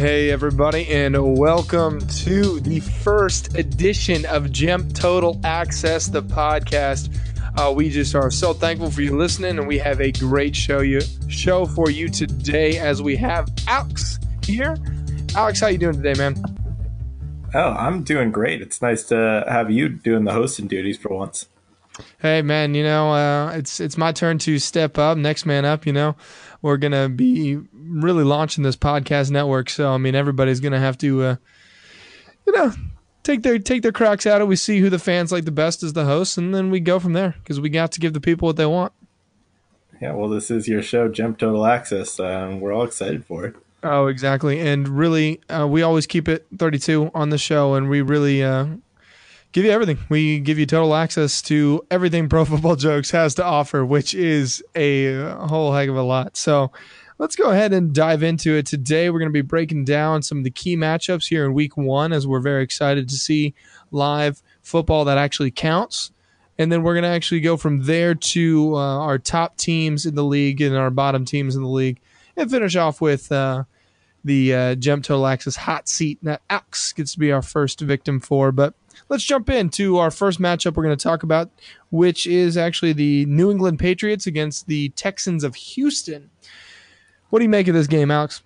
Hey, everybody, and welcome to the first edition of Jemp Total Access, the podcast. Uh, we just are so thankful for you listening, and we have a great show you show for you today as we have Alex here. Alex, how you doing today, man? Oh, I'm doing great. It's nice to have you doing the hosting duties for once. Hey, man, you know uh, it's it's my turn to step up, next man up. You know, we're gonna be really launching this podcast network, so I mean everybody's gonna have to, uh, you know, take their take their cracks at it. We see who the fans like the best as the hosts, and then we go from there because we got to give the people what they want. Yeah, well, this is your show, Jemp Total Access. Uh, we're all excited for it. Oh, exactly. And really, uh, we always keep it 32 on the show, and we really uh, give you everything. We give you total access to everything Pro Football Jokes has to offer, which is a whole heck of a lot. So let's go ahead and dive into it. Today, we're going to be breaking down some of the key matchups here in week one, as we're very excited to see live football that actually counts. And then we're going to actually go from there to uh, our top teams in the league and our bottom teams in the league and finish off with uh, the uh, Jemp Total hot seat that Alex gets to be our first victim for. But let's jump into our first matchup we're going to talk about, which is actually the New England Patriots against the Texans of Houston. What do you make of this game, Alex?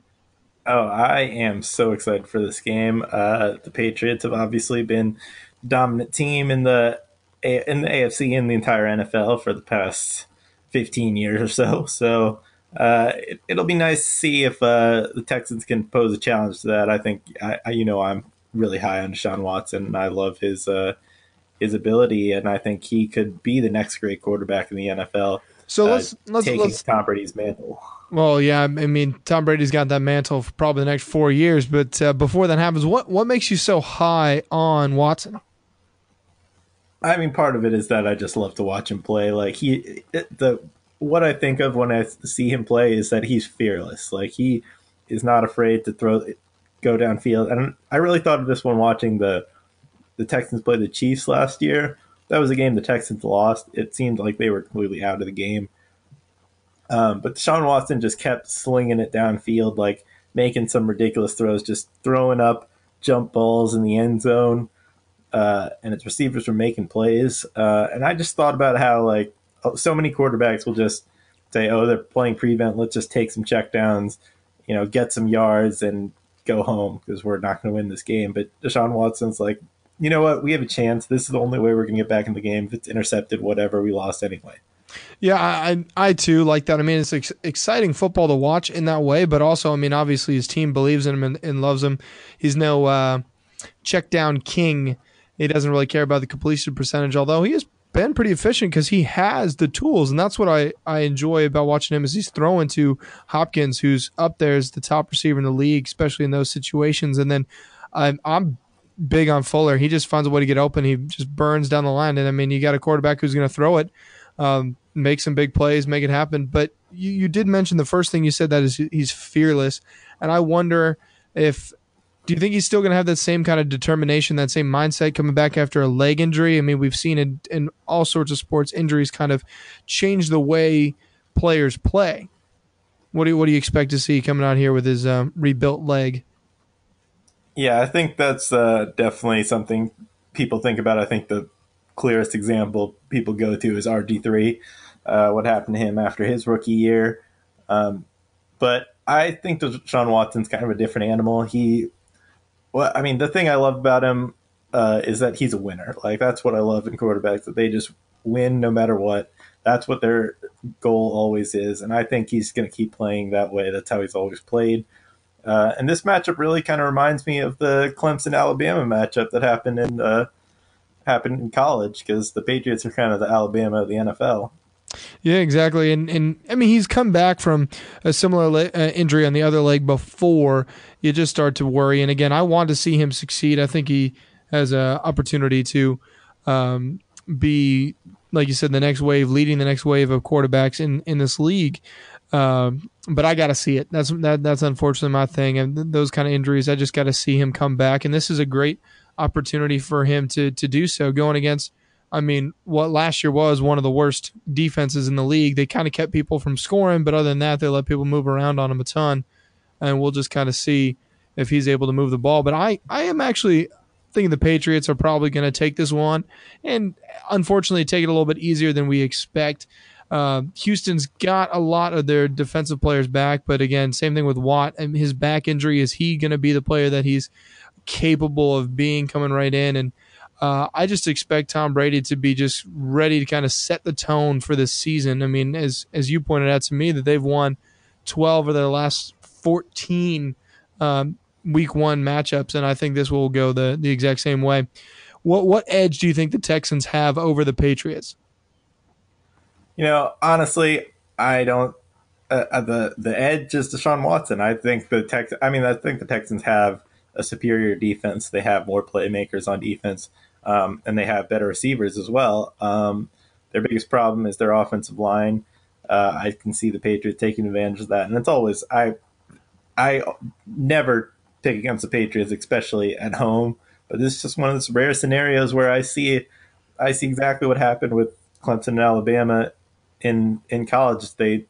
Oh, I am so excited for this game. Uh, the Patriots have obviously been dominant team in the in the AFC in the entire NFL for the past 15 years or so. So uh, it, will be nice to see if uh, the Texans can pose a challenge to that. I think, I, I, you know, I'm really high on Deshaun Watson, and I love his uh, his ability, and I think he could be the next great quarterback in the NFL. So let's uh, let's taking let's Tom Brady's mantle. Well, yeah, I mean Tom Brady's got that mantle for probably the next four years, but uh, before that happens, what what makes you so high on Watson? I mean, part of it is that I just love to watch him play. Like he, the what I think of when I see him play is that he's fearless. Like he is not afraid to throw, go downfield. And I really thought of this when watching the the Texans play the Chiefs last year. That was a game the Texans lost. It seemed like they were completely out of the game. Um, but Sean Watson just kept slinging it downfield, like making some ridiculous throws, just throwing up jump balls in the end zone. Uh, and its receivers were making plays. Uh, and I just thought about how like so many quarterbacks will just say, "Oh, they're playing prevent. Let's just take some checkdowns, you know, get some yards and go home because we're not going to win this game." But Deshaun Watson's like, "You know what? We have a chance. This is the only way we're going to get back in the game. If it's intercepted, whatever, we lost anyway." Yeah, I I too like that. I mean, it's ex- exciting football to watch in that way, but also, I mean, obviously his team believes in him and, and loves him. He's no uh, check down king. He doesn't really care about the completion percentage, although he has been pretty efficient because he has the tools, and that's what I, I enjoy about watching him. Is he's throwing to Hopkins, who's up there as the top receiver in the league, especially in those situations. And then I'm I'm big on Fuller. He just finds a way to get open. He just burns down the line. And I mean, you got a quarterback who's going to throw it, um, make some big plays, make it happen. But you, you did mention the first thing you said that is he's fearless, and I wonder if do you think he's still going to have that same kind of determination, that same mindset coming back after a leg injury? I mean, we've seen in, in all sorts of sports, injuries kind of change the way players play. What do you, what do you expect to see coming out here with his uh, rebuilt leg? Yeah, I think that's uh, definitely something people think about. I think the clearest example people go to is RG three. Uh, what happened to him after his rookie year? Um, but I think Sean Watson's kind of a different animal. He well, I mean, the thing I love about him uh, is that he's a winner. Like that's what I love in quarterbacks that they just win no matter what. That's what their goal always is, and I think he's going to keep playing that way. That's how he's always played. Uh, and this matchup really kind of reminds me of the Clemson Alabama matchup that happened in uh, happened in college because the Patriots are kind of the Alabama of the NFL. Yeah, exactly. And and I mean, he's come back from a similar le- uh, injury on the other leg before. You just start to worry. And again, I want to see him succeed. I think he has an opportunity to um, be, like you said, the next wave, leading the next wave of quarterbacks in in this league. Um, but I got to see it. That's that, that's unfortunately my thing. And th- those kind of injuries, I just got to see him come back. And this is a great opportunity for him to to do so, going against I mean, what last year was one of the worst defenses in the league. They kind of kept people from scoring, but other than that, they let people move around on them a ton. And we'll just kind of see if he's able to move the ball. But I, I am actually thinking the Patriots are probably going to take this one and unfortunately take it a little bit easier than we expect. Uh, Houston's got a lot of their defensive players back, but again, same thing with Watt. And his back injury is he going to be the player that he's capable of being coming right in? And uh, I just expect Tom Brady to be just ready to kind of set the tone for this season. I mean, as as you pointed out to me, that they've won twelve of their last fourteen um, week one matchups, and I think this will go the the exact same way. What what edge do you think the Texans have over the Patriots? You know, honestly, I don't. Uh, uh the the edge is Deshaun Watson. I think the Tex. I mean, I think the Texans have a superior defense. They have more playmakers on defense, um, and they have better receivers as well. Um, their biggest problem is their offensive line. Uh, I can see the Patriots taking advantage of that, and it's always I. I never pick against the Patriots, especially at home. But this is just one of those rare scenarios where I see, I see exactly what happened with Clemson and Alabama in in college. They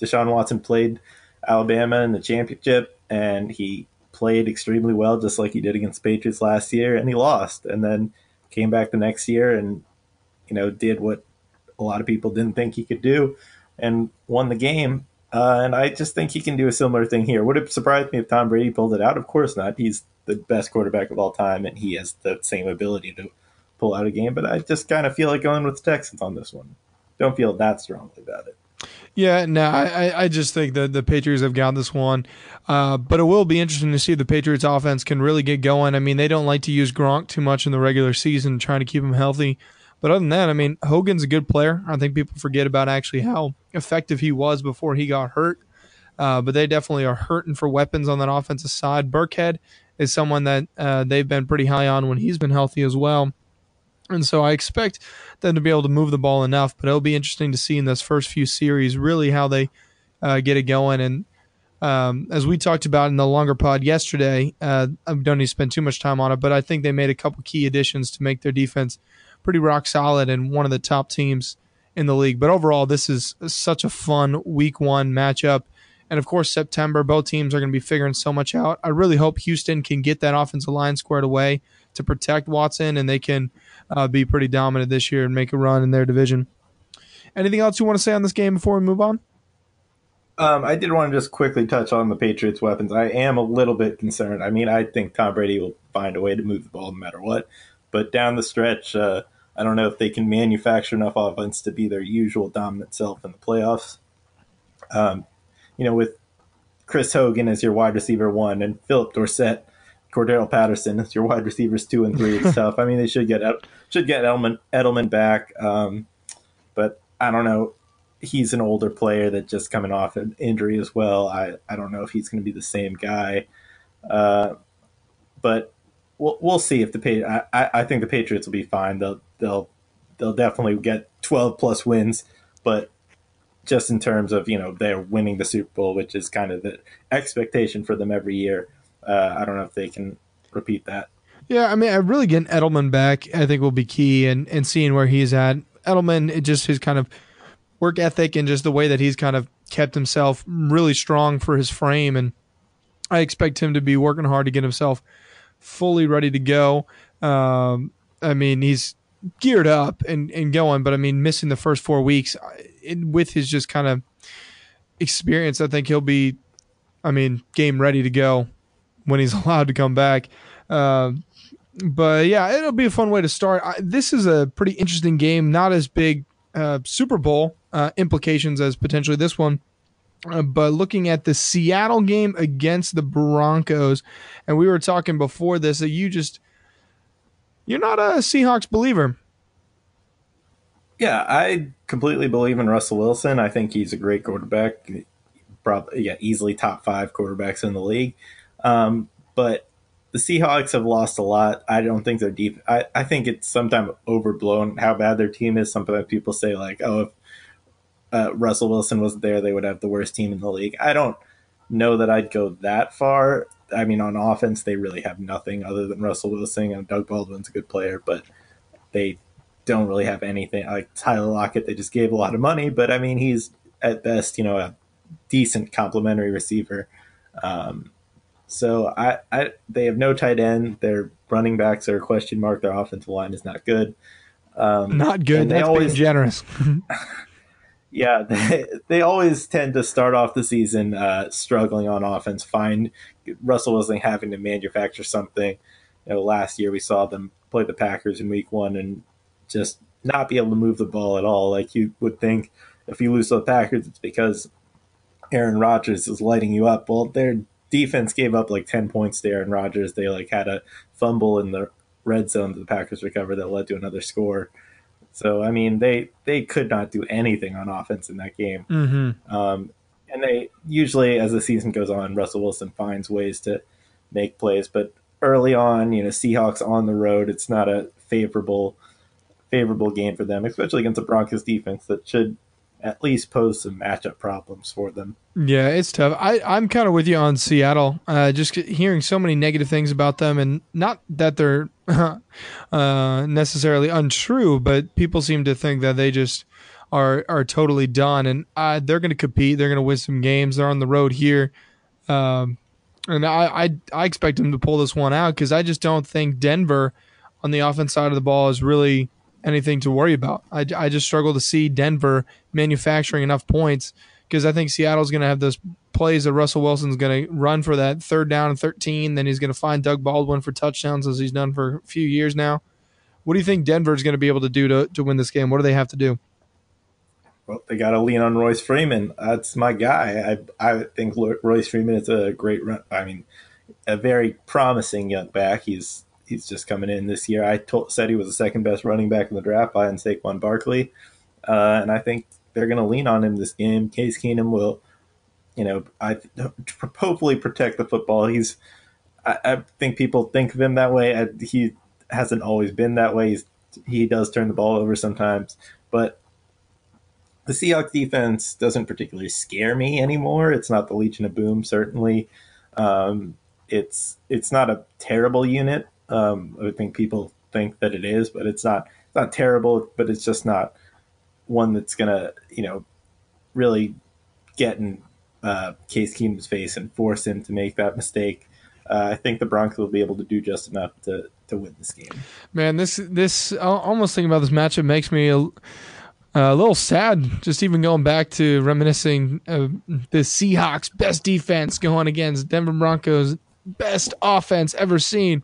Deshaun Watson played Alabama in the championship, and he played extremely well, just like he did against Patriots last year, and he lost, and then came back the next year and you know did what a lot of people didn't think he could do, and won the game. Uh, and I just think he can do a similar thing here. Would it surprise me if Tom Brady pulled it out? Of course not. He's the best quarterback of all time, and he has the same ability to pull out a game. But I just kind of feel like going with the Texans on this one. Don't feel that strongly about it. Yeah, no, I, I just think that the Patriots have got this one. Uh, but it will be interesting to see if the Patriots offense can really get going. I mean, they don't like to use Gronk too much in the regular season, trying to keep him healthy. But other than that, I mean, Hogan's a good player. I think people forget about actually how effective he was before he got hurt. Uh, but they definitely are hurting for weapons on that offensive side. Burkhead is someone that uh, they've been pretty high on when he's been healthy as well. And so I expect them to be able to move the ball enough, but it'll be interesting to see in this first few series really how they uh, get it going. And um, as we talked about in the longer pod yesterday, uh, I don't need to spend too much time on it, but I think they made a couple key additions to make their defense pretty rock solid and one of the top teams in the league. But overall, this is such a fun week one matchup. And of course, September, both teams are going to be figuring so much out. I really hope Houston can get that offensive line squared away to protect Watson and they can uh, be pretty dominant this year and make a run in their division. Anything else you want to say on this game before we move on? Um, I did want to just quickly touch on the Patriots' weapons. I am a little bit concerned. I mean, I think Tom Brady will find a way to move the ball no matter what. But down the stretch, uh, I don't know if they can manufacture enough offense to be their usual dominant self in the playoffs. Um, you know, with Chris Hogan as your wide receiver one and Phillip Dorsett Cordarrelle Patterson as your wide receivers two and three. It's tough. I mean, they should get should get Edelman Edelman back, um, but I don't know. He's an older player that just coming off an injury as well. I, I don't know if he's going to be the same guy, uh, but we'll we'll see if the I, I think the Patriots will be fine. They'll they'll they'll definitely get twelve plus wins, but just in terms of you know they're winning the Super Bowl, which is kind of the expectation for them every year uh, I don't know if they can repeat that. Yeah, I mean, I really getting Edelman back, I think will be key, and and seeing where he's at. Edelman, it just his kind of work ethic and just the way that he's kind of kept himself really strong for his frame, and I expect him to be working hard to get himself fully ready to go. Um, I mean, he's geared up and, and going, but I mean, missing the first four weeks it, with his just kind of experience, I think he'll be, I mean, game ready to go when he's allowed to come back. Uh, but yeah, it'll be a fun way to start. I, this is a pretty interesting game, not as big uh, Super Bowl uh, implications as potentially this one. Uh, but looking at the Seattle game against the Broncos, and we were talking before this that you just you're not a Seahawks believer. Yeah, I completely believe in Russell Wilson. I think he's a great quarterback. Probably, yeah, easily top five quarterbacks in the league. Um, but the Seahawks have lost a lot. I don't think they're deep. I, I think it's sometimes overblown how bad their team is. Sometimes people say like, oh, if uh, Russell Wilson wasn't there, they would have the worst team in the league. I don't know that I'd go that far. I mean, on offense, they really have nothing other than Russell Wilson and Doug Baldwin's a good player, but they don't really have anything. Like Tyler Lockett, they just gave a lot of money, but I mean, he's at best, you know, a decent complimentary receiver. Um, So I, I they have no tight end. Their running backs are a question mark. Their offensive line is not good. Um, not good. That's always, generous. yeah, they, they always tend to start off the season uh, struggling on offense. Find Russell Wilson having to manufacture something. You know, last year we saw them play the Packers in Week One and just not be able to move the ball at all. Like you would think, if you lose to the Packers, it's because Aaron Rodgers is lighting you up. Well, their defense gave up like ten points to Aaron Rodgers. They like had a fumble in the red zone that the Packers recovered that led to another score. So I mean, they they could not do anything on offense in that game. Mm-hmm. Um, and they usually, as the season goes on, Russell Wilson finds ways to make plays. But early on, you know, Seahawks on the road, it's not a favorable favorable game for them, especially against a Broncos defense that should at least pose some matchup problems for them. Yeah, it's tough. I, I'm kind of with you on Seattle. Uh, just hearing so many negative things about them, and not that they're uh, necessarily untrue, but people seem to think that they just are are totally done, and uh, they're going to compete. They're going to win some games. They're on the road here, um, and I, I I expect them to pull this one out because I just don't think Denver on the offense side of the ball is really anything to worry about. I, I just struggle to see Denver manufacturing enough points because I think Seattle's going to have those plays that Russell Wilson's going to run for that third down and 13. Then he's going to find Doug Baldwin for touchdowns as he's done for a few years now. What do you think Denver's going to be able to do to, to win this game? What do they have to do? Well, they got to lean on Royce Freeman. That's my guy. I I think Royce Freeman is a great run. I mean, a very promising young back. He's he's just coming in this year. I told, said he was the second best running back in the draft behind Saquon Barkley, uh, and I think they're going to lean on him this game. Case Keenum will, you know, I hopefully protect the football. He's, I, I think people think of him that way. I, he hasn't always been that way. He's, he does turn the ball over sometimes, but the Seahawks defense doesn't particularly scare me anymore. It's not the Legion of Boom, certainly. Um, it's it's not a terrible unit, um, I think people think that it is, but it's not. It's not terrible, but it's just not one that's gonna, you know, really get in uh, Case Keenum's face and force him to make that mistake. Uh, I think the Broncos will be able to do just enough to to win this game. Man, this this almost thinking about this matchup makes me a, a little sad. Just even going back to reminiscing the Seahawks' best defense going against Denver Broncos' best offense ever seen.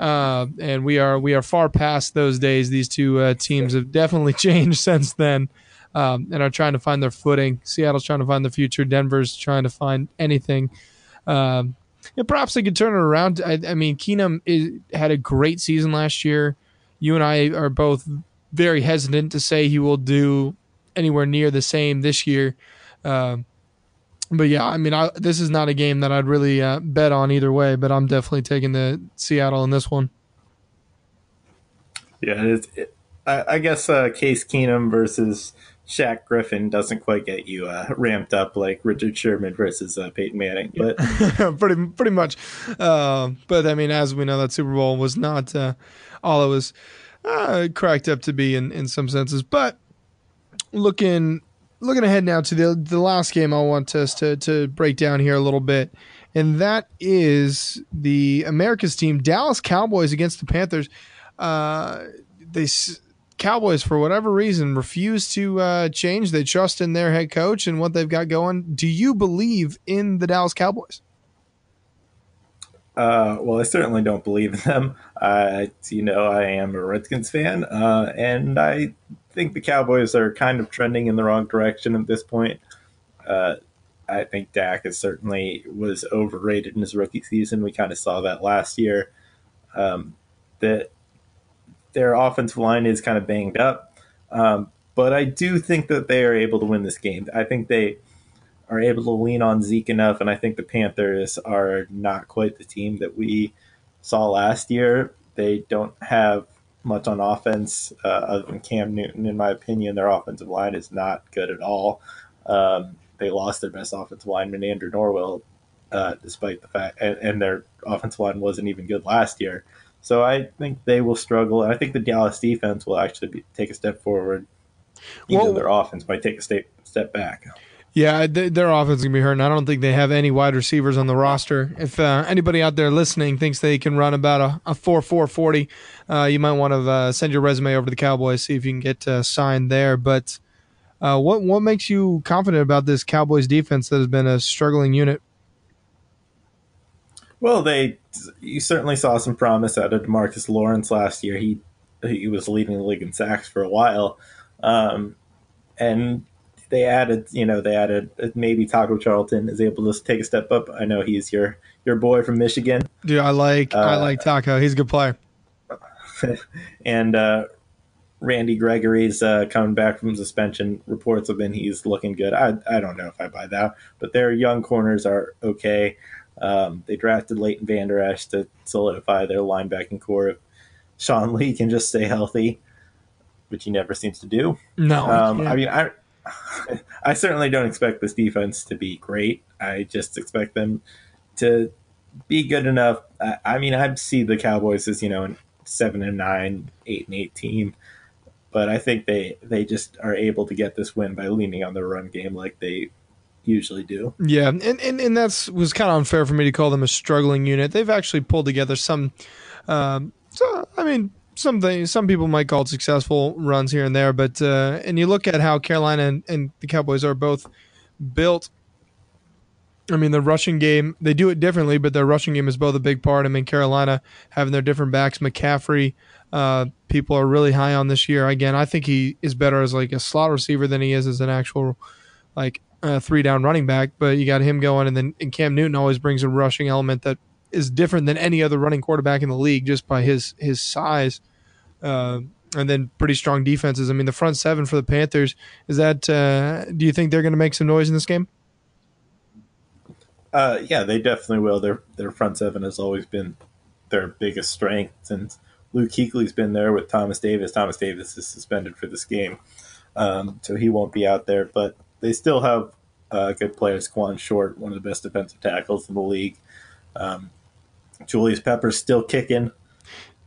Uh, and we are we are far past those days. These two uh, teams have definitely changed since then, um, and are trying to find their footing. Seattle's trying to find the future. Denver's trying to find anything. Um, perhaps they could turn it around. I, I mean, Keenum is, had a great season last year. You and I are both very hesitant to say he will do anywhere near the same this year. Um, but yeah, I mean, I, this is not a game that I'd really uh, bet on either way. But I'm definitely taking the Seattle in this one. Yeah, it, it, I, I, guess uh, Case Keenum versus Shaq Griffin doesn't quite get you uh, ramped up like Richard Sherman versus uh, Peyton Manning, but pretty pretty much. Uh, but I mean, as we know, that Super Bowl was not uh, all it was cracked up to be in in some senses. But looking looking ahead now to the the last game I want us to to break down here a little bit, and that is the America's team Dallas Cowboys against the Panthers. Uh, they Cowboys for whatever reason refuse to uh, change. They trust in their head coach and what they've got going. Do you believe in the Dallas Cowboys? Uh, well, I certainly don't believe in them. Uh, you know, I am a Redskins fan, uh, and I think the Cowboys are kind of trending in the wrong direction at this point. Uh, I think Dak is certainly was overrated in his rookie season. We kind of saw that last year. Um, that their offensive line is kind of banged up, um, but I do think that they are able to win this game. I think they are able to lean on Zeke enough, and I think the Panthers are not quite the team that we saw last year. They don't have much on offense uh, other than Cam Newton. In my opinion, their offensive line is not good at all. Um, they lost their best offensive lineman, Andrew Norwell, uh, despite the fact, and, and, their offensive line wasn't even good last year. So I think they will struggle, and I think the Dallas defense will actually be, take a step forward, even well, their offense might take a step step back. Yeah, th- their offense is gonna be hurting. I don't think they have any wide receivers on the roster. If uh, anybody out there listening thinks they can run about a, a four four forty, uh, you might want to uh, send your resume over to the Cowboys, see if you can get uh, signed there. But uh, what what makes you confident about this Cowboys defense that has been a struggling unit? Well, they you certainly saw some promise out of Marcus Lawrence last year. He he was leading the league in sacks for a while, um, and they added, you know, they added maybe Taco Charlton is able to take a step up. I know he's your your boy from Michigan. Dude, I like uh, I like Taco. He's a good player. and uh, Randy Gregory's uh, coming back from suspension. Reports have been he's looking good. I I don't know if I buy that, but their young corners are okay. Um, they drafted Leighton Vander Esch to solidify their linebacking core. Sean Lee can just stay healthy, which he never seems to do. No, um, I mean I I certainly don't expect this defense to be great. I just expect them to be good enough. I, I mean, I see the Cowboys as you know seven and nine, eight and eight team, but I think they they just are able to get this win by leaning on the run game like they usually do. Yeah, and and, and that's was kind of unfair for me to call them a struggling unit. They've actually pulled together some. Um, so I mean, some things, some people might call successful runs here and there, but uh, and you look at how Carolina and, and the Cowboys are both built. I mean, the rushing game they do it differently, but their rushing game is both a big part. I mean, Carolina having their different backs, McCaffrey, uh, people are really high on this year. Again, I think he is better as like a slot receiver than he is as an actual like uh, three down running back. But you got him going, and then and Cam Newton always brings a rushing element that is different than any other running quarterback in the league just by his his size. Uh, and then pretty strong defenses. I mean, the front seven for the Panthers is that. Uh, do you think they're going to make some noise in this game? Uh, yeah, they definitely will. Their their front seven has always been their biggest strength since Luke Kuechly's been there with Thomas Davis. Thomas Davis is suspended for this game, um, so he won't be out there. But they still have uh, good players. Kawann Short, one of the best defensive tackles in the league. Um, Julius Peppers still kicking.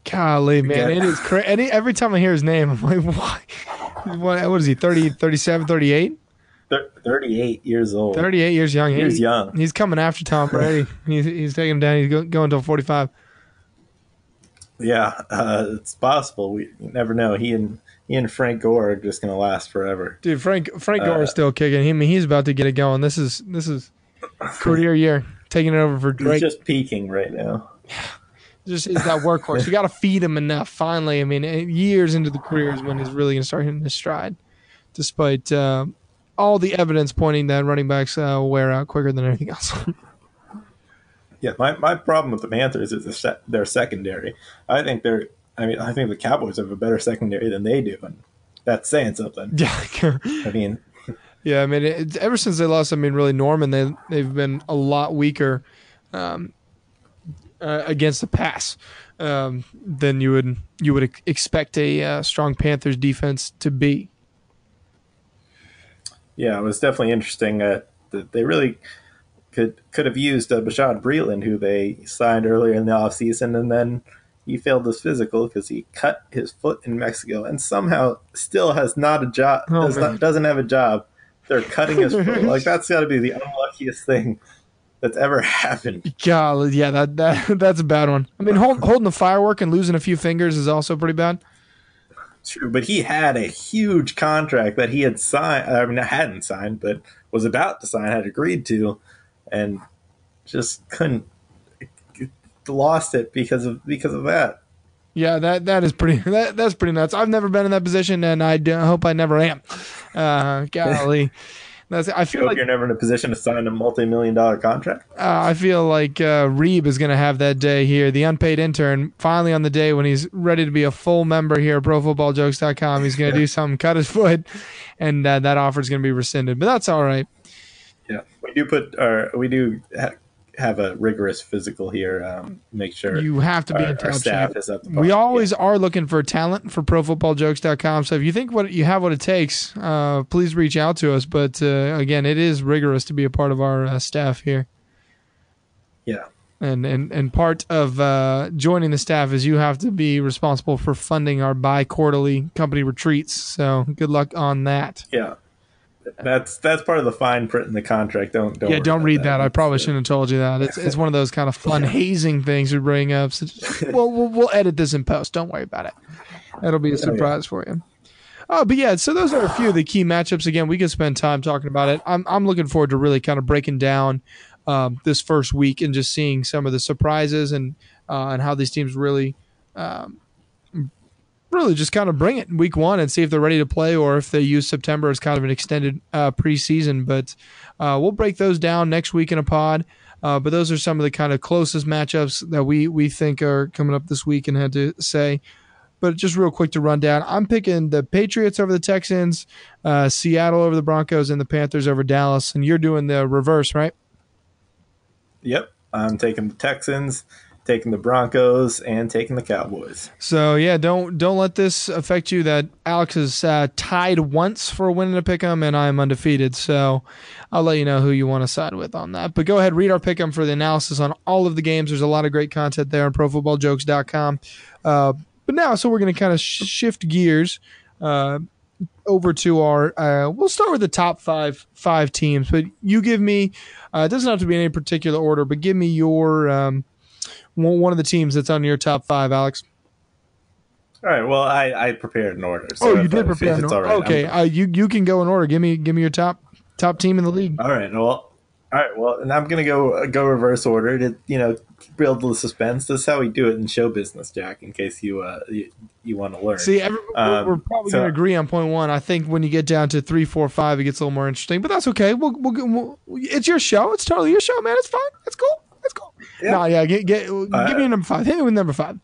Golly, man, it is crazy. Every time I hear his name, I'm like, why? What, what is he, 30, 37, 38? 38 years old. 38 years young. He's he, young. He's coming after Tom Brady. he's, he's taking him down. He's going, going until 45. Yeah, uh, it's possible. We never know. He and he and Frank Gore are just going to last forever. Dude, Frank Frank Gore uh, is still kicking. Him, he's about to get it going. This is this is career year, taking it over for Drake. He's just peaking right now. just is that workhorse. you got to feed him enough. Finally, I mean, years into the career is when he's really going to start hitting his stride. Despite uh, all the evidence pointing that running backs uh, wear out quicker than anything else. yeah, my, my problem with the Panthers is their secondary. I think they're. I mean, I think the Cowboys have a better secondary than they do, and that's saying something. Yeah, I mean, yeah, I mean, it, ever since they lost, I mean, really Norman, they they've been a lot weaker. Um, uh, against the pass um, than you would you would expect a uh, strong Panthers defense to be. Yeah, it was definitely interesting. Uh, they really could could have used uh, Breeland, who they signed earlier in the offseason, and then he failed his physical because he cut his foot in Mexico and somehow still has not a job, oh, does not, doesn't have a job. They're cutting his foot. Like, that's got to be the unluckiest thing that's ever happened. Golly, yeah, that, that that's a bad one. I mean, hold, holding the firework and losing a few fingers is also pretty bad. True, but he had a huge contract that he had signed. I mean, hadn't signed, but was about to sign, had agreed to, and just couldn't. Lost it because of because of that. Yeah, that that is pretty. That that's pretty nuts. I've never been in that position, and I hope I never am. Uh, golly. That's, I feel like you're never in a position to sign a multi-million dollar contract. Uh, I feel like uh, Reeb is going to have that day here, the unpaid intern. Finally, on the day when he's ready to be a full member here at ProFootballJokes.com, he's going to do something, cut his foot, and uh, that offer is going to be rescinded. But that's all right. Yeah, we do put our we do have a rigorous physical here. Um, make sure you have to be our, in top shape. We always yeah. are looking for talent for ProFootballJokes.com. So if you think what you have what it takes, uh, please reach out to us. But uh, again, it is rigorous to be a part of our uh, staff here. Yeah. And, and and part of uh, joining the staff is you have to be responsible for funding our bi quarterly company retreats. So good luck on that. Yeah That's that's part of the fine print in the contract. Don't don't. yeah, don't read that. I probably shouldn't have told you that. It's it's one of those kind of fun hazing things we bring up. So just- well, we'll we'll edit this in post. Don't worry about it. That'll be a surprise for you. Oh, but yeah, so those are a few of the key matchups. Again, we can spend time talking about it. I'm I'm looking forward to really kind of breaking down um, this first week and just seeing some of the surprises and uh, and how these teams really um, really just kind of bring it in week one and see if they're ready to play or if they use September as kind of an extended uh, preseason. But uh, we'll break those down next week in a pod. Uh, but those are some of the kind of closest matchups that we we think are coming up this week and had to say. But just real quick to run down, I'm picking the Patriots over the Texans, uh, Seattle over the Broncos, and the Panthers over Dallas. And you're doing the reverse, right? Yep, I'm taking the Texans, taking the Broncos, and taking the Cowboys. So yeah, don't don't let this affect you. That Alex is uh, tied once for winning a pick'em, and I'm undefeated. So I'll let you know who you want to side with on that. But go ahead, read our pick'em for the analysis on all of the games. There's a lot of great content there on ProFootballJokes.com. Uh, but now, so we're going to kind of sh- shift gears. Uh, over to our uh, we'll start with the top five five teams but you give me uh, it doesn't have to be in any particular order but give me your um, one of the teams that's on your top five alex All right. Well, I, I prepared an order. So oh you did prepare it's an order. right, okay uh, you you can go in order give me give me your top top team in the league all right. Well. All right. Well, and I'm gonna go go reverse order to you know build the suspense. This is how we do it in show business, Jack. In case you uh you, you want to learn. see every, Um, we're probably so- going to agree on point one i think when you get down to three four five it gets a little more interesting but that's okay we'll, we'll, we'll it's your show it's totally your show man it's fine it's cool Yeah. no yeah get, get, give me a number five hit me with number five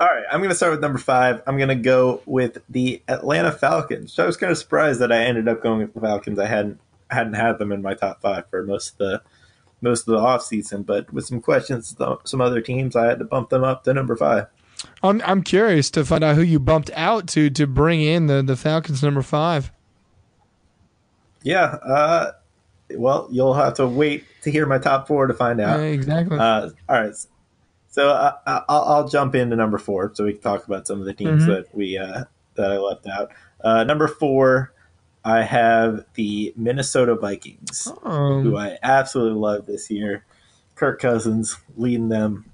All right, I'm going to start with number five. I'm going to go with the Atlanta Falcons. So I was kind of surprised that I ended up going with the Falcons. I hadn't hadn't had them in my top five for most of the most of the offseason, but with some questions, some other teams, I had to bump them up to number five. I'm I'm curious to find out who you bumped out to to bring in the the Falcons number five. Yeah, uh, well, you'll have to wait to hear my top four to find out. Yeah, exactly. Uh, all right. So uh, I- I'll, I'll jump into number four so we can talk about some of the teams Mhm. that we uh, that I left out. Uh, number four, I have the Minnesota Vikings, um, who I absolutely love this year. Kirk Cousins leading them.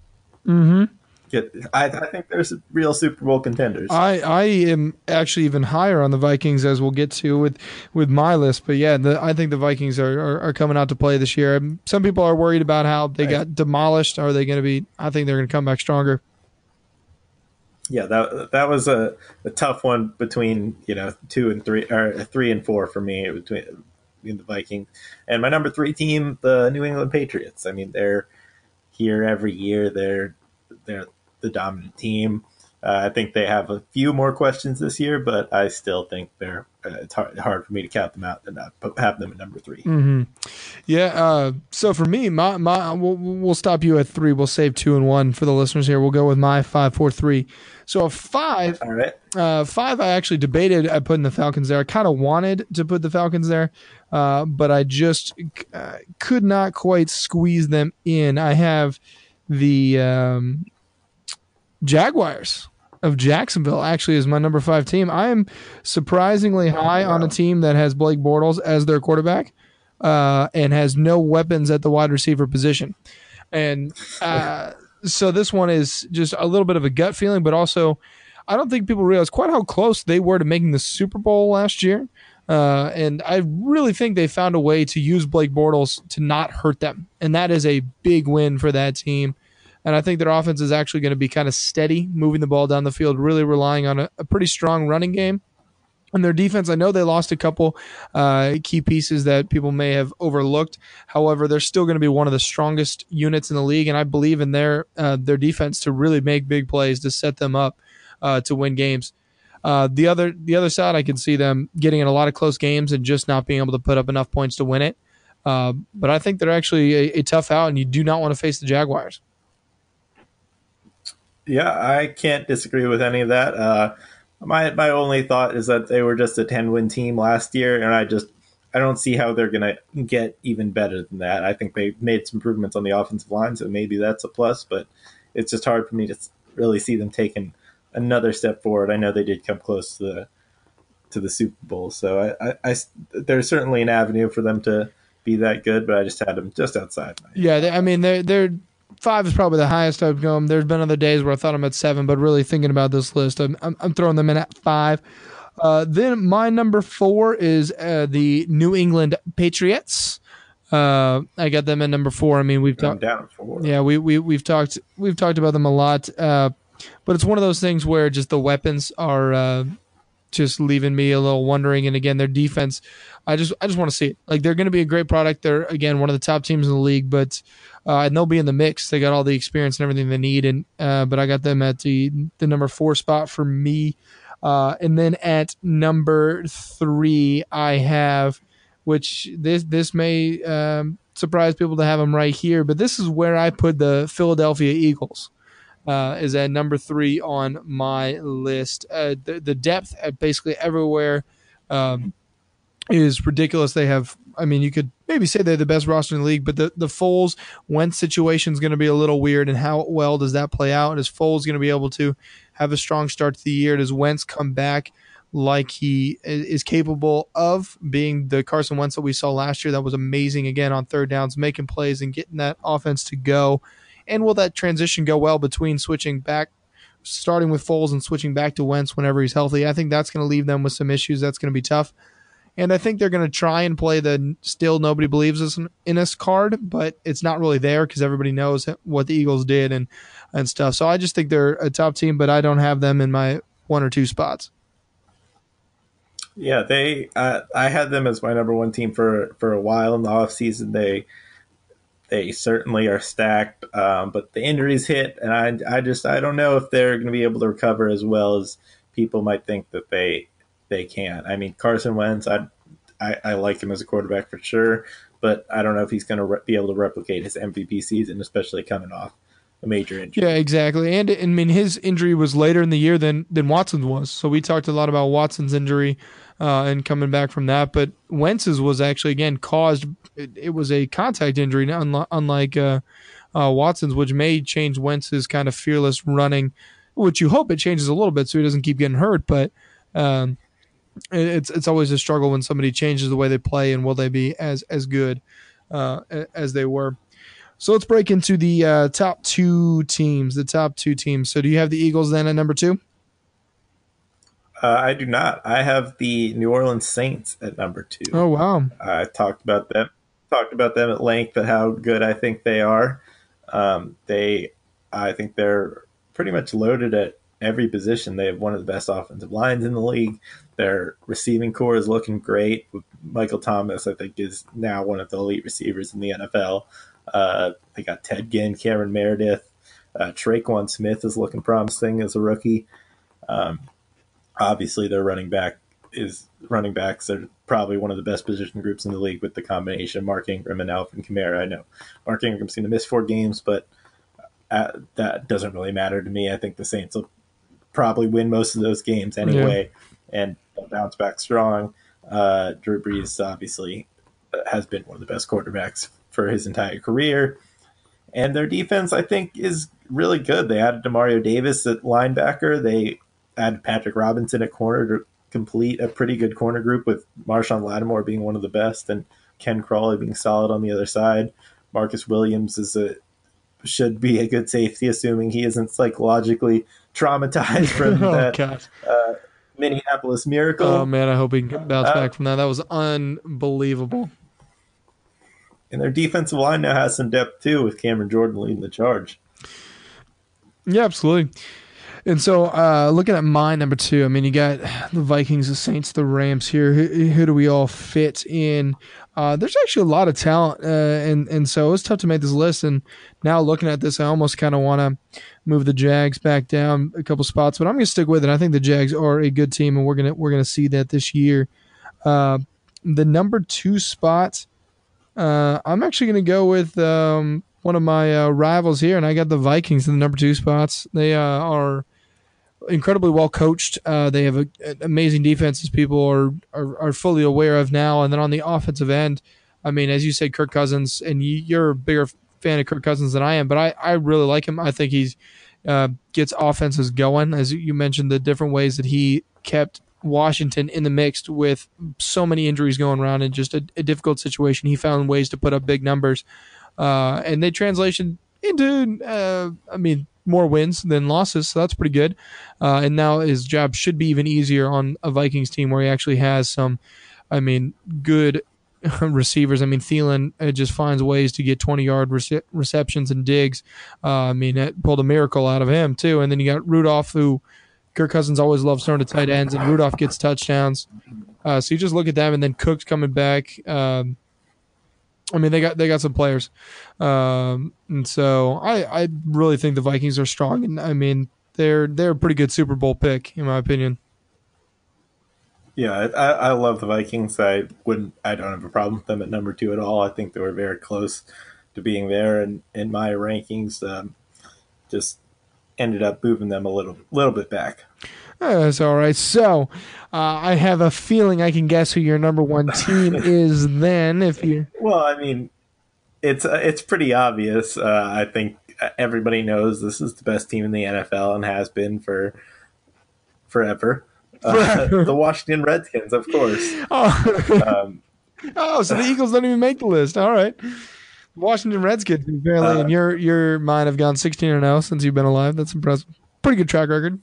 hmm Get, I, I think there's real Super Bowl contenders. I I am actually even higher on the Vikings as we'll get to with with my list. But yeah, the, I think the Vikings are, are, are coming out to play this year. Some people are worried about how they Right. got demolished. Are they going to be? I think they're going to come back stronger. yeah, that that was a, a tough one between you know two and three or three and four for me between, the Vikings and my number three team, the New England Patriots. I mean, they're here every year. They're they're the dominant team. Uh, I think they have a few more questions this year, but I still think they're uh, it's hard, hard for me to count them out and not put, have them at number three. hmm Yeah. Uh, so for me, my my we'll, we'll stop you at three. We'll save two and one for the listeners here. We'll go with my five, four, three. So a five. All right. Uh, five, I actually debated I putting the Falcons there. I kind of wanted to put the Falcons there, uh, but I just uh, could not quite squeeze them in. I have the um, Jaguars of Jacksonville actually is my number five team. I am surprisingly high on a team that has Blake Bortles as their quarterback uh, and has no weapons at the wide receiver position. And uh, so this one is just a little bit of a gut feeling, but also I don't think people realize quite how close they were to making the Super Bowl last year. Uh, and I really think they found a way to use Blake Bortles to not hurt them. And that is a big win for that team. And I think their offense is actually going to be kind of steady, moving the ball down the field, really relying on a, a pretty strong running game. And their defense, I know they lost a couple uh, key pieces that people may have overlooked. However, they're still going to be one of the strongest units in the league, and I believe in their uh, their defense to really make big plays to set them up uh, to win games. Uh, the other the other side, I can see them getting in a lot of close games and just not being able to put up enough points to win it. Uh, but I think they're actually a, a tough out, and you do not want to face the Jaguars. Yeah, I can't disagree with any of that. Uh, my my only thought is that they were just a ten win team last year, and I just I don't see how they're gonna get even better than that. I think they made some improvements on the offensive line, so maybe that's a plus. But it's just hard for me to really see them taking another step forward. I know they did come close to the to the Super Bowl. So I, I, I, there's certainly an avenue for them to be that good, but I just had them just outside. Yeah, they, I mean they're they're five is probably the highest I've gone. There's been other days where I thought I'm at seven, but really thinking about this list, I'm I'm, I'm throwing them in at five. Uh, then my number four is uh, the New England Patriots. Uh, I got them at number four. I mean, we've talked. down four. Yeah, we we we've talked we've talked about them a lot. Uh, but it's one of those things where just the weapons are uh, just leaving me a little wondering. And again, their defense, I just I just want to see it. Like they're going to be a great product. They're again one of the top teams in the league, but uh, and they'll be in the mix. They got all the experience and everything they need. And uh, but I got them at the the number four spot for me. Uh, and then at number three, I have, which this this may um, surprise people to have them right here, but this is where I put the Philadelphia Eagles uh, is at number three on my list. Uh, the, the depth at basically everywhere um, is ridiculous. They have, I mean, you could maybe say they're the best roster in the league, but the, the Foles Wentz situation is going to be a little weird. And how well does that play out? And is Foles going to be able to have a strong start to the year? Does Wentz come back? Like he is capable of being the Carson Wentz that we saw last year. That was amazing again on third downs, making plays and getting that offense to go. And will that transition go well between switching back, starting with Foles and switching back to Wentz whenever he's healthy? I think that's going to leave them with some issues. That's going to be tough. And I think they're going to try and play the still nobody believes us in us card, but it's not really there because everybody knows what the Eagles did and and stuff. So I just think they're a top team, but I don't have them in my one or two spots. Yeah, they. Uh, I had them as my number one team for for a while in the off season. They they certainly are stacked, um, but the injuries hit, and I, I just I don't know if they're going to be able to recover as well as people might think that they they can. I mean, Carson Wentz, I, I, I like him as a quarterback for sure, but I don't know if he's going to re- be able to replicate his MVP season, especially coming off a major injury. Yeah, exactly. And I mean, his injury was later in the year than than Watson's was, so we talked a lot about Watson's injury uh, and coming back from that. But Wentz's was actually again caused. It, it was a contact injury, unlike uh, uh, Watson's, which may change Wentz's kind of fearless running, which you hope it changes a little bit so he doesn't keep getting hurt. But um, it, it's it's always a struggle when somebody changes the way they play and will they be as as good uh, as they were. So let's break into the uh, top two teams. The top two teams. So do you have the Eagles then at number two? Uh, I do not. I have the New Orleans Saints at number two. Oh wow! I talked about them. Talked about them at length and how good I think they are. Um, they, I think they're pretty much loaded at every position. They have one of the best offensive lines in the league. Their receiving core is looking great. Michael Thomas, I think, is now one of the elite receivers in the NFL. Uh, they got Ted Ginn, Cameron Meredith, uh, Tre'Quan Smith is looking promising as a rookie. Um, obviously their running back is running backs are probably one of the best position groups in the league with the combination of Mark Ingram and Alvin Kamara. I know Mark Ingram's going to miss four games, but uh, that doesn't really matter to me. I think the Saints will probably win most of those games anyway yeah. and bounce back strong. Uh, Drew Brees obviously has been one of the best quarterbacks for his entire career. And their defense, I think, is really good. They added Demario Davis at linebacker. They add Patrick Robinson at corner to complete a pretty good corner group with Marshon Lattimore being one of the best and Ken Crawley being solid on the other side. Marcus Williams is a should be a good safety, assuming he isn't psychologically traumatized from oh, that uh, Minneapolis miracle. Oh man, I hope he can bounce uh, back from that. That was unbelievable. And their defensive line now has some depth too, with Cameron Jordan leading the charge. Yeah, absolutely. And so, uh, looking at my number two, I mean, you got the Vikings, the Saints, the Rams here. Who, who do we all fit in? Uh, there's actually a lot of talent, uh, and and so it was tough to make this list. And now looking at this, I almost kind of want to move the Jags back down a couple spots, but I'm going to stick with it. I think the Jags are a good team, and we're gonna we're gonna see that this year. Uh, the number two spot, uh, I'm actually going to go with um, one of my uh, rivals here, and I got the Vikings in the number two spots. They are incredibly well coached. Uh, they have a, an amazing defenses people are, are, are fully aware of now. And then on the offensive end, I mean, as you said, Kirk Cousins, and you're a bigger fan of Kirk Cousins than I am, but I, I really like him. I think he's uh, gets offenses going, as you mentioned, the different ways that he kept Washington in the mix with so many injuries going around and just a, a difficult situation. He found ways to put up big numbers, uh, and they translation into, uh, I mean, more wins than losses, so that's pretty good. Uh, and now his job should be even easier on a Vikings team where he actually has some, I mean, good receivers. I mean, Thielen uh, just finds ways to get 20 yard rece- receptions and digs. Uh, I mean, it pulled a miracle out of him, too. And then you got Rudolph, who Kirk Cousins always loves throwing to tight ends, and Rudolph gets touchdowns. Uh, so you just look at them, and then Cook's coming back. Um, I mean, they got they got some players, um, and so I I really think the Vikings are strong, and I mean they're they're a pretty good Super Bowl pick in my opinion. Yeah, I, I love the Vikings. I wouldn't. I don't have a problem with them at number two at all. I think they were very close to being there, and in my rankings, um, just ended up moving them a little little bit back. That's all right. So, uh, I have a feeling I can guess who your number one team is. Then, if you well, I mean, it's uh, it's pretty obvious. Uh, I think everybody knows this is the best team in the NFL and has been for forever. Uh, the Washington Redskins, of course. Oh. Um, oh, so the Eagles don't even make the list. All right. Washington Redskins apparently uh, in your your mind have gone 16 and 0 since you've been alive. That's impressive. Pretty good track record.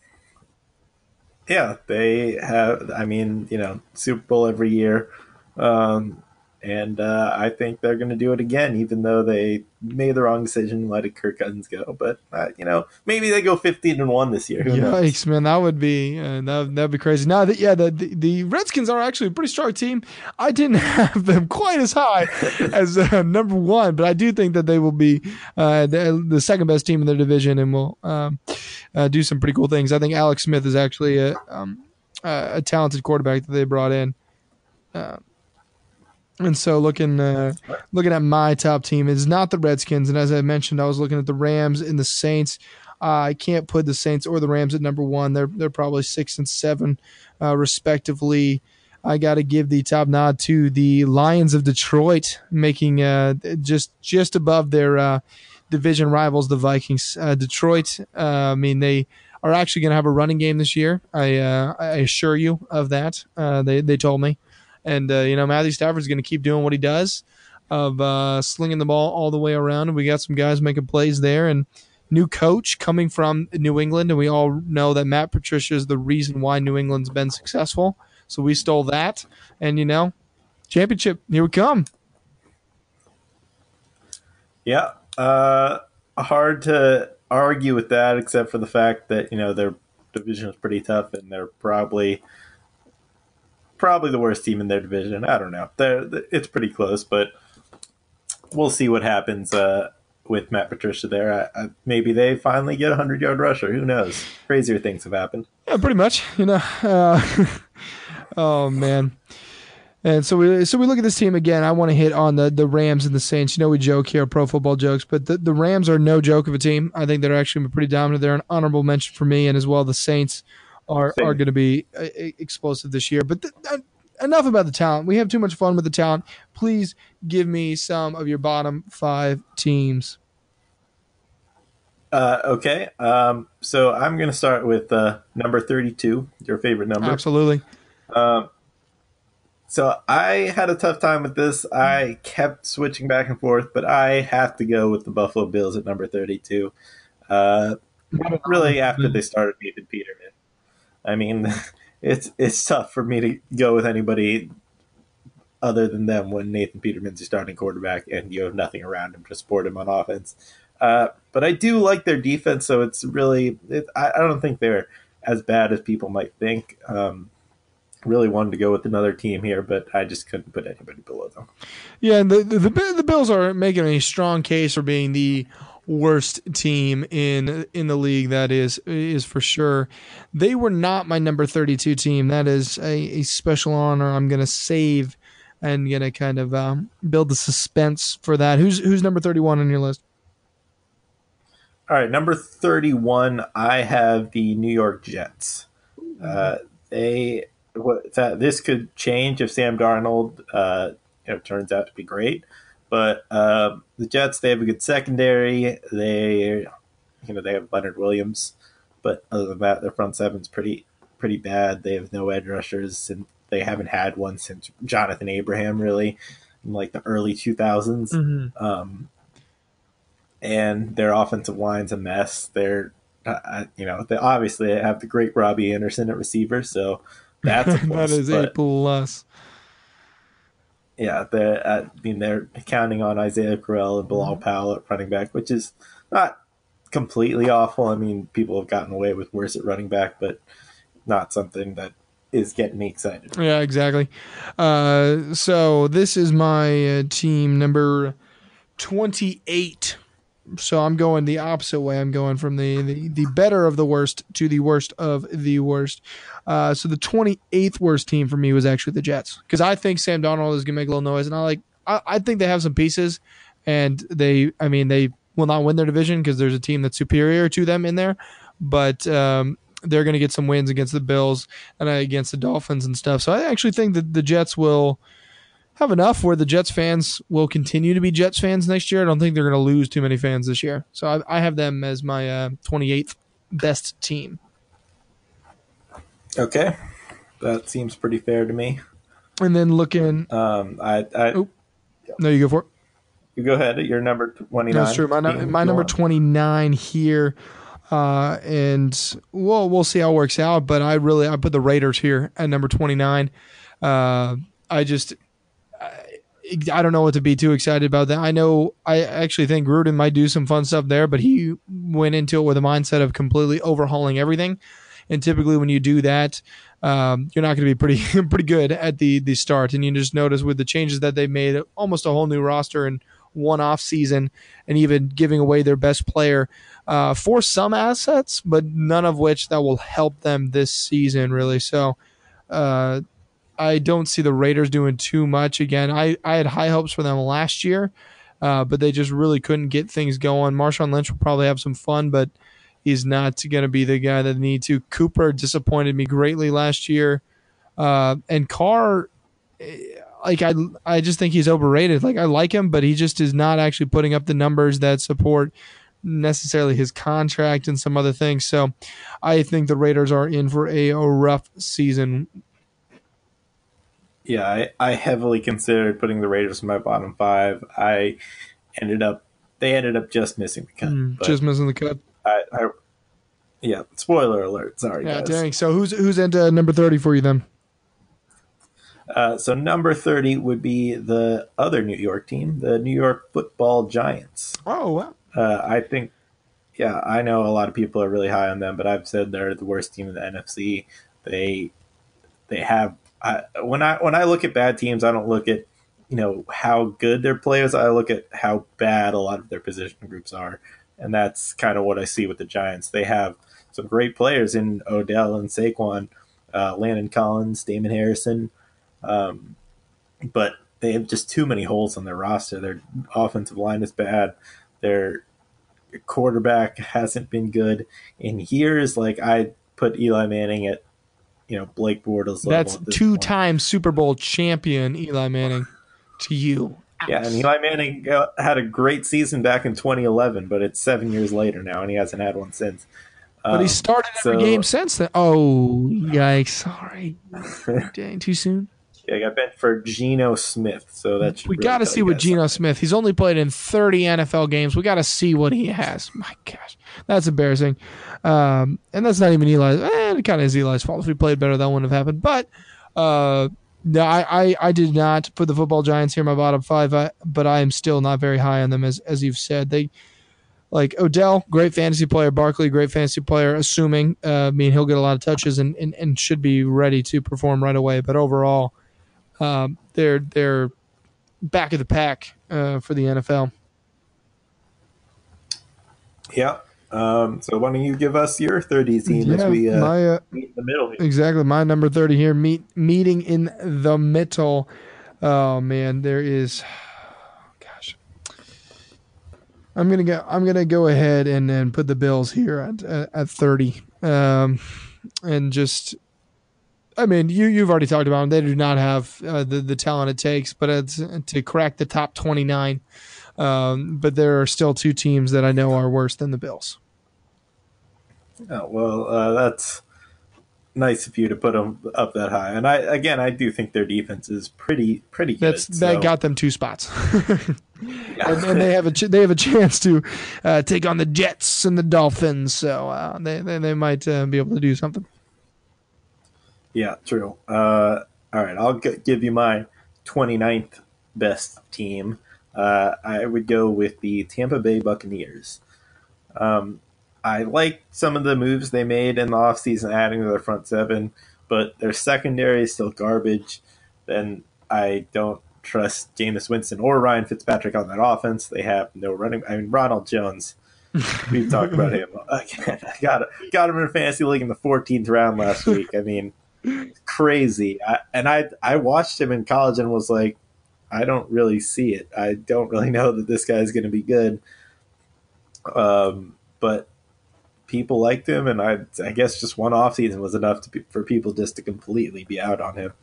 Yeah, they have. I mean, you know, Super Bowl every year. Um, and uh, I think they're going to do it again, even though they made the wrong decision letting Kirk Cousins go. But uh, you know, maybe they go fifteen and one this year. Who Yikes, knows? man, that would be uh, that that'd be crazy. Now that yeah, the, the, the Redskins are actually a pretty strong team. I didn't have them quite as high as uh, number one, but I do think that they will be uh, the, the, second best team in their division and will um, uh, do some pretty cool things. I think Alex Smith is actually a um, a talented quarterback that they brought in. And so looking uh, looking at my top team is not the Redskins, and as I mentioned, I was looking at the Rams and the Saints. Uh, I can't put the Saints or the Rams at number one. They're they're probably six and seven, uh, respectively. I got to give the top nod to the Lions of Detroit, making uh, just just above their uh, division rivals, the Vikings. Uh, Detroit, I mean they are actually going to have a running game this year. I I assure you of that. they they told me. And uh, you know Matthew Stafford's going to keep doing what he does of uh, slinging the ball all the way around. And we got some guys making plays there. And new coach coming from New England, and we all know that Matt Patricia is the reason why New England's been successful. So we stole that, and you know, championship here we come. Yeah, uh, hard to argue with that, except for the fact that you know their division is pretty tough, and they're probably probably the worst team in their division. I don't know. They're, it's pretty close, but we'll see what happens uh, with Matt Patricia there. I, I, maybe they finally get a hundred yard rusher. Who knows? Crazier things have happened. Yeah, pretty much. You know. Uh, oh man. And so we so we look at this team again. I want to hit on the the Rams and the Saints. You know we joke here, pro football jokes, but the, the Rams are no joke of a team. I think they're actually pretty dominant. They're an honorable mention for me, and as well the Saints are Same. are going to be uh, explosive this year. But th- uh, enough about the talent. We have too much fun with the talent. Please give me some of your bottom five teams. Uh, okay, um, so I'm going to start with uh, number 32, your favorite number. Absolutely. Um, so I had a tough time with this. I kept switching back and forth, but I have to go with the Buffalo Bills at number 32. Uh, really, after they started Nathan Peterman. I mean, it's it's tough for me to go with anybody other than them when Nathan Peterman's your starting quarterback and you have nothing around him to support him on offense. Uh, but I do like their defense, so it's really it, I, I, don't think they're as bad as people might think. Um, really wanted to go with another team here, but I just couldn't put anybody below them. Yeah, the the, the Bills are making a strong case for being the worst team in in the league. That is is for sure. They were not my number thirty two team. That is a, a special honor. I'm gonna save and gonna kind of um, build the suspense for that. Who's who's number thirty one on your list? All right, number thirty one. I have the New York Jets. Uh, they what that this could change if Sam Darnold uh, you know, turns out to be great. But uh, the Jets, they have a good secondary. They, you know, they have Leonard Williams, but other than that, their front seven's pretty pretty bad. They have no edge rushers, and they haven't had one since Jonathan Abraham, really, in like the early 2000s. Mm-hmm. Um, and their offensive line's a mess. They're, uh, you know, they obviously have the great Robbie Anderson at receiver, so that's a plus. that is a plus. Yeah, they're, I mean, they're counting on Isaiah Crowell and Bilal Powell at running back, which is not completely awful. I mean, people have gotten away with worse at running back, but not something that is getting me excited. Yeah, exactly. Uh, so this is my uh, team number twenty-eight. So I'm going the opposite way. I'm going from the, the, the better of the worst to the worst of the worst. Uh, so the 28th worst team for me was actually the Jets because I think Sam Darnold is gonna make a little noise, and I like I, I think they have some pieces, and they I mean they will not win their division because there's a team that's superior to them in there, but um, they're gonna get some wins against the Bills and uh, against the Dolphins and stuff. So I actually think that the Jets will have enough where the Jets fans will continue to be Jets fans next year. I don't think they're going to lose too many fans this year. So I, I have them as my uh, 28th best team. Okay, that seems pretty fair to me. And then looking, Um, I, I Oh. no, you go for it. you go ahead. You're number twenty nine. No, it's true. My, nu- my number 29 here. Uh, and we'll we'll see how it works out. But I really I put the Raiders here at number 29. Uh, I just I, don't know what to be too excited about that. I know I actually think Gruden might do some fun stuff there, but he went into it with a mindset of completely overhauling everything. And typically, when you do that, um, you're not going to be pretty pretty good at the the start. And you just notice with the changes that they made, almost a whole new roster in one off season, and even giving away their best player uh, for some assets, but none of which that will help them this season really. So. Uh, I don't see the Raiders doing too much again. I, I had high hopes for them last year, uh, but they just really couldn't get things going. Marshawn Lynch will probably have some fun, but he's not going to be the guy that they need to. Cooper disappointed me greatly last year, uh, and Carr, eh, like I I just think he's overrated. Like I like him, but he just is not actually putting up the numbers that support necessarily his contract and some other things. So I think the Raiders are in for a, a rough season Yeah, I, I heavily considered putting the Raiders in my bottom five. I ended up they ended up just missing the cut. Mm, just missing the cut. I, I yeah, spoiler alert. Sorry, Yeah, guys. dang. So who's who's into number thirty for you then? Uh, so number thirty would be the other New York team, the New York Football Giants. Oh wow. Uh, I think, yeah, I know a lot of people are really high on them, but I've said they're the worst team in the NFC. They they have When I when I look at bad teams, I don't look at you know how good their players. I look at how bad a lot of their position groups are, and that's kind of what I see with the Giants. They have some great players in Odell and Saquon, uh, Landon Collins, Damon Harrison, um, but they have just too many holes on their roster. Their offensive line is bad. Their quarterback hasn't been good in years. Like I put Eli Manning at you know Blake Bortles. That's at this two point. time Super Bowl champion Eli Manning to you. Yeah, and Eli Manning uh, had a great season back in 2011, but it's seven years later now, and he hasn't had one since. But he Um, started every so- game since then. Oh, yikes. Sorry. Dang, too soon. yeah, I got bent for Geno Smith, so that's We really got to see what Geno. Smith. He's only played in 30 NFL games. We got to see what he has. My gosh, that's embarrassing. Um, and that's not even Eli's. Eh, it kind of is Eli's fault. If he played better, that wouldn't have happened. But uh, no, I, I, I did not put the football Giants here in my bottom five. I, but I am still not very high on them, as as you've said. They like Odell, great fantasy player. Barkley, great fantasy player. Assuming, uh, I mean, he'll get a lot of touches and, and, and should be ready to perform right away. But overall, um, they're they're back of the pack uh, for the NFL. Yeah. Um, so why don't you give us your 30 team as we uh, my uh, meet in the middle here? exactly my number thirty here. Meet meeting in the middle. Oh man, there is. Gosh, I'm gonna go. I'm gonna go ahead and and put the Bills here at at, at thirty. Um, and just. I mean, you you've already talked about them. They do not have uh, the the talent it takes, but it's to crack the top twenty nine. Um, but there are still two teams that I know are worse than the Bills. Oh, well, uh, that's nice of you to put them up that high. And I again, I do think their defense is pretty pretty good. That's that so- got them two spots, and, and they have a ch- they have a chance to uh, take on the Jets and the Dolphins. So uh, they, they they might uh, be able to do something. Yeah, true. Uh, all right, I'll g- give you my 29th best team. Uh, I would go with the Tampa Bay Buccaneers. Um, I like some of the moves they made in the offseason, adding to their front seven, but their secondary is still garbage. And I don't trust Jameis Winston or Ryan Fitzpatrick on that offense. They have no running. I mean, Ronald Jones. We've talked about him again. I got got him in a fantasy league in the 14th round last week. I mean, crazy. I, and I I watched him in college and was like, I don't really see it. I don't really know that this guy is going to be good. Um, but people liked him, and I I guess just one off season was enough be, for people just to completely be out on him.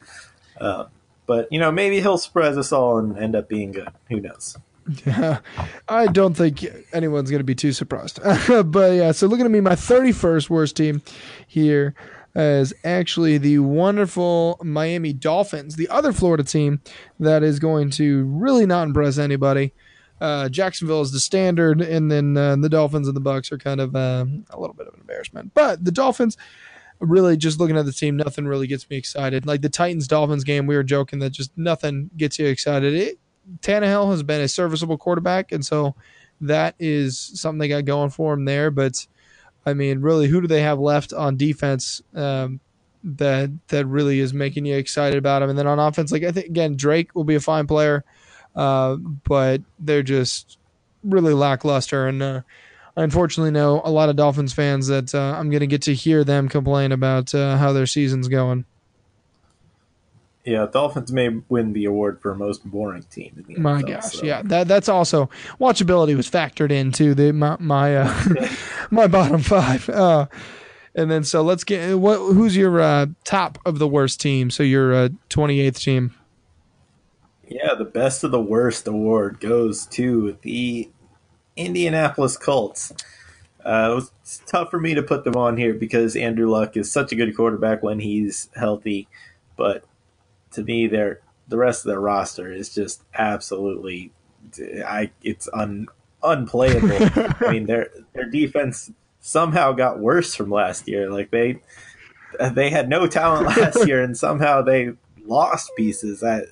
Um, but you know, maybe he'll surprise us all and end up being good. Who knows? Yeah, I don't think anyone's going to be too surprised. but yeah, so looking at me, my 31st worst team here is actually the wonderful Miami Dolphins, the other Florida team that is going to really not impress anybody. Uh, Jacksonville is the standard, and then uh, the Dolphins and the Bucks are kind of uh, a little bit of an embarrassment. But the Dolphins, really, just looking at the team, nothing really gets me excited. Like the Titans Dolphins game, we were joking that just nothing gets you excited. It, Tannehill has been a serviceable quarterback, and so that is something they got going for him there. But I mean, really, who do they have left on defense um, that that really is making you excited about him? And then on offense, like I think again, Drake will be a fine player, uh, but they're just really lackluster. And uh, I unfortunately know a lot of Dolphins fans that uh, I'm going to get to hear them complain about uh, how their season's going. Yeah, Dolphins may win the award for most boring team. In the My gosh, so. yeah, that that's also watchability was factored into the my my uh, my bottom five. Uh, and then so let's get what who's your uh, top of the worst team? So your uh, 28th team. Yeah, the best of the worst award goes to the Indianapolis Colts. Uh, it was tough for me to put them on here because Andrew Luck is such a good quarterback when he's healthy, but to me, their the rest of their roster is just absolutely, I it's un unplayable. I mean, their their defense somehow got worse from last year. Like they they had no talent last year, and somehow they lost pieces. I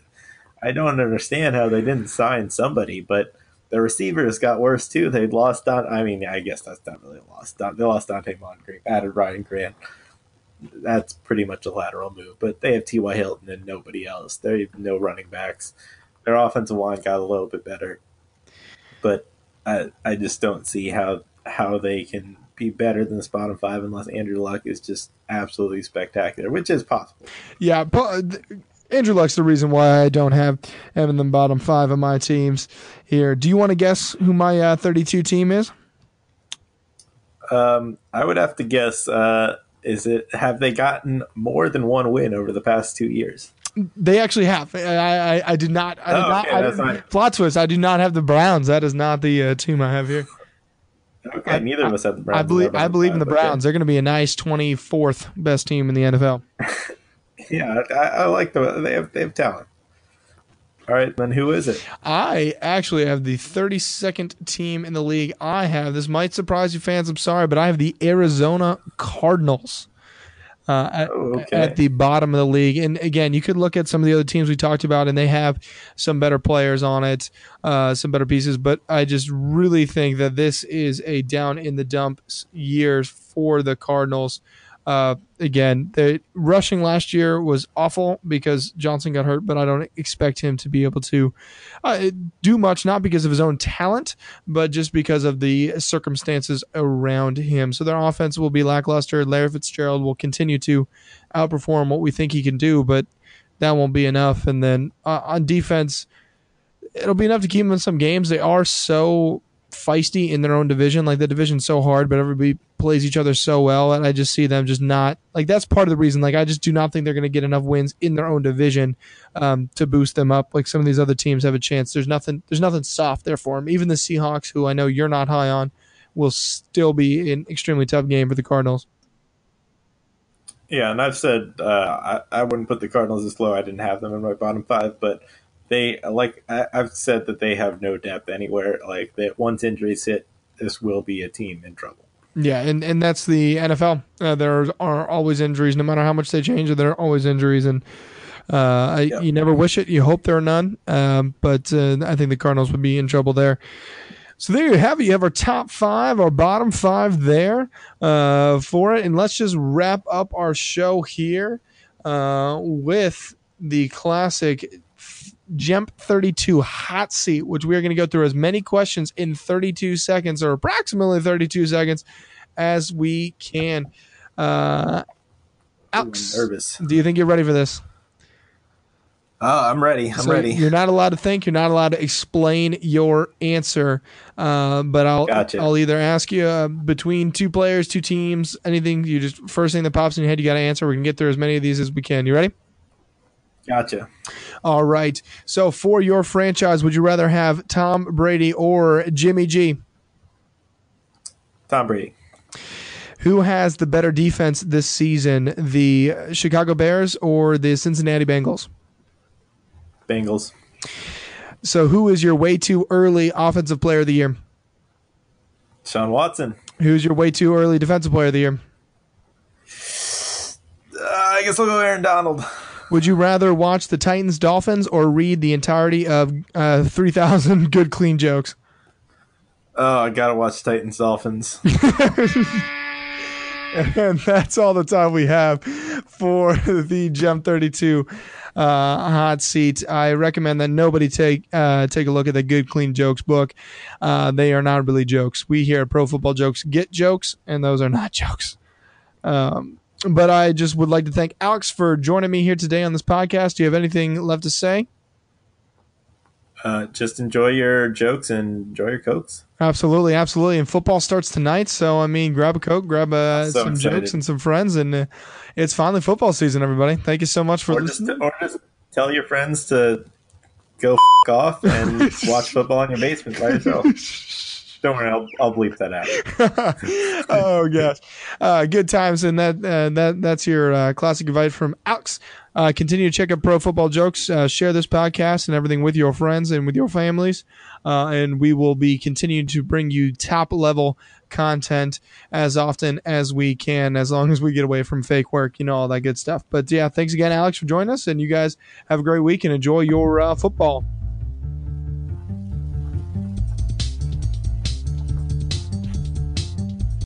I don't understand how they didn't sign somebody, but the receivers got worse too. They lost Don. I mean, I guess that's not really a loss. Don, they lost Donte Moncrief, added Ryan Grant. That's pretty much a lateral move, but they have T.Y. Hilton and nobody else. They have no running backs. Their offensive line got a little bit better, but I I just don't see how how they can be better than this bottom five unless Andrew Luck is just absolutely spectacular, which is possible. Yeah, but Andrew Luck's the reason why I don't have him in the bottom five of my teams here. Do you want to guess who my uh, 32 team is? Um, I would have to guess. Uh, is it have they gotten more than one win over the past two years? They actually have. I I, I did not. I did Oh, not. okay, I that's fine. plot twist. I do not have the Browns. That is not the uh, team I have here. Okay, I- neither of us have the Browns. I believe. I believe in the Browns. They're going to be a nice 24th best team in the NFL. Yeah, I, I like the they have they have talent. All right, then who is it? I actually have the 32nd team in the league. I have this might surprise you fans. I'm sorry, but I have the Arizona Cardinals. Uh, at, Oh, okay. at the bottom of the league, and again, you could look at some of the other teams we talked about, and they have some better players on it, uh, some better pieces. But I just really think that this is a down in the dumps years for the Cardinals. Uh, again, the rushing last year was awful because Johnson got hurt, but I don't expect him to be able to uh, do much, not because of his own talent, but just because of the circumstances around him. So their offense will be lackluster. Larry Fitzgerald will continue to outperform what we think he can do, but that won't be enough. And then uh, on defense, it'll be enough to keep them in some games. They are so feisty in their own division. Like the division's so hard, but everybody plays each other so well, and I just see them just not like that's part of the reason. Like I just do not think they're going to get enough wins in their own division um, to boost them up. Like some of these other teams have a chance. There's nothing. There's nothing soft there for them. Even the Seahawks, who I know you're not high on, will still be an extremely tough game for the Cardinals. Yeah, and I've said uh, I, I wouldn't put the Cardinals as low. I didn't have them in my bottom five, but they like I, I've said that they have no depth anywhere. Like that once injuries hit, this will be a team in trouble. Yeah, and, and that's the NFL. Uh, there are always injuries, no matter how much they change. There are always injuries, and uh, I, you never wish it. You hope there are none, um, but uh, I think the Cardinals would be in trouble there. So there you have it. You have our top five, our bottom five there uh, for it, and let's just wrap up our show here uh, with the classic Jemp 32 hot seat, which we are going to go through as many questions in 32 seconds or approximately 32 seconds as we can. Uh, Alex, nervous. Do you think you're ready for this? Oh, I'm ready. I'm so ready. You're not allowed to think. You're not allowed to explain your answer. Uh, but I'll gotcha. I'll either ask you uh, between two players, two teams, anything. You just first thing that pops in your head, you got to answer. We can get through as many of these as we can. You ready? Gotcha. All right. So for your franchise, would you rather have Tom Brady or Jimmy G? Tom Brady. Who has the better defense this season, the Chicago Bears or the Cincinnati Bengals? Bengals. So, who is your way too early offensive player of the year? Sean Watson. Who's your way too early defensive player of the year? Uh, I guess I'll go Aaron Donald. Would you rather watch the Titans Dolphins or read the entirety of uh, 3,000 good clean jokes? Oh, I gotta watch Titans Dolphins. and that's all the time we have for the Jemp 32 uh, hot seat. I recommend that nobody take uh, take a look at the Good Clean Jokes book. Uh, they are not really jokes. We here at Pro Football Jokes get jokes, and those are not jokes. Um, but I just would like to thank Alex for joining me here today on this podcast. Do you have anything left to say? Uh, just enjoy your jokes and enjoy your cokes. Absolutely, absolutely. And football starts tonight, so I mean, grab a coke, grab uh, so some excited. jokes and some friends, and uh, it's finally football season. Everybody, thank you so much for or listening. Just, or just tell your friends to go f- off and watch football in your basement by yourself. Don't worry, I'll, I'll bleep that out. oh gosh, uh, good times, and that uh, that that's your uh, classic advice from Alex. Uh, continue to check out Pro Football Jokes. Uh, share this podcast and everything with your friends and with your families, uh, and we will be continuing to bring you top level content as often as we can, as long as we get away from fake work, you know, all that good stuff. But yeah, thanks again, Alex, for joining us, and you guys have a great week and enjoy your football.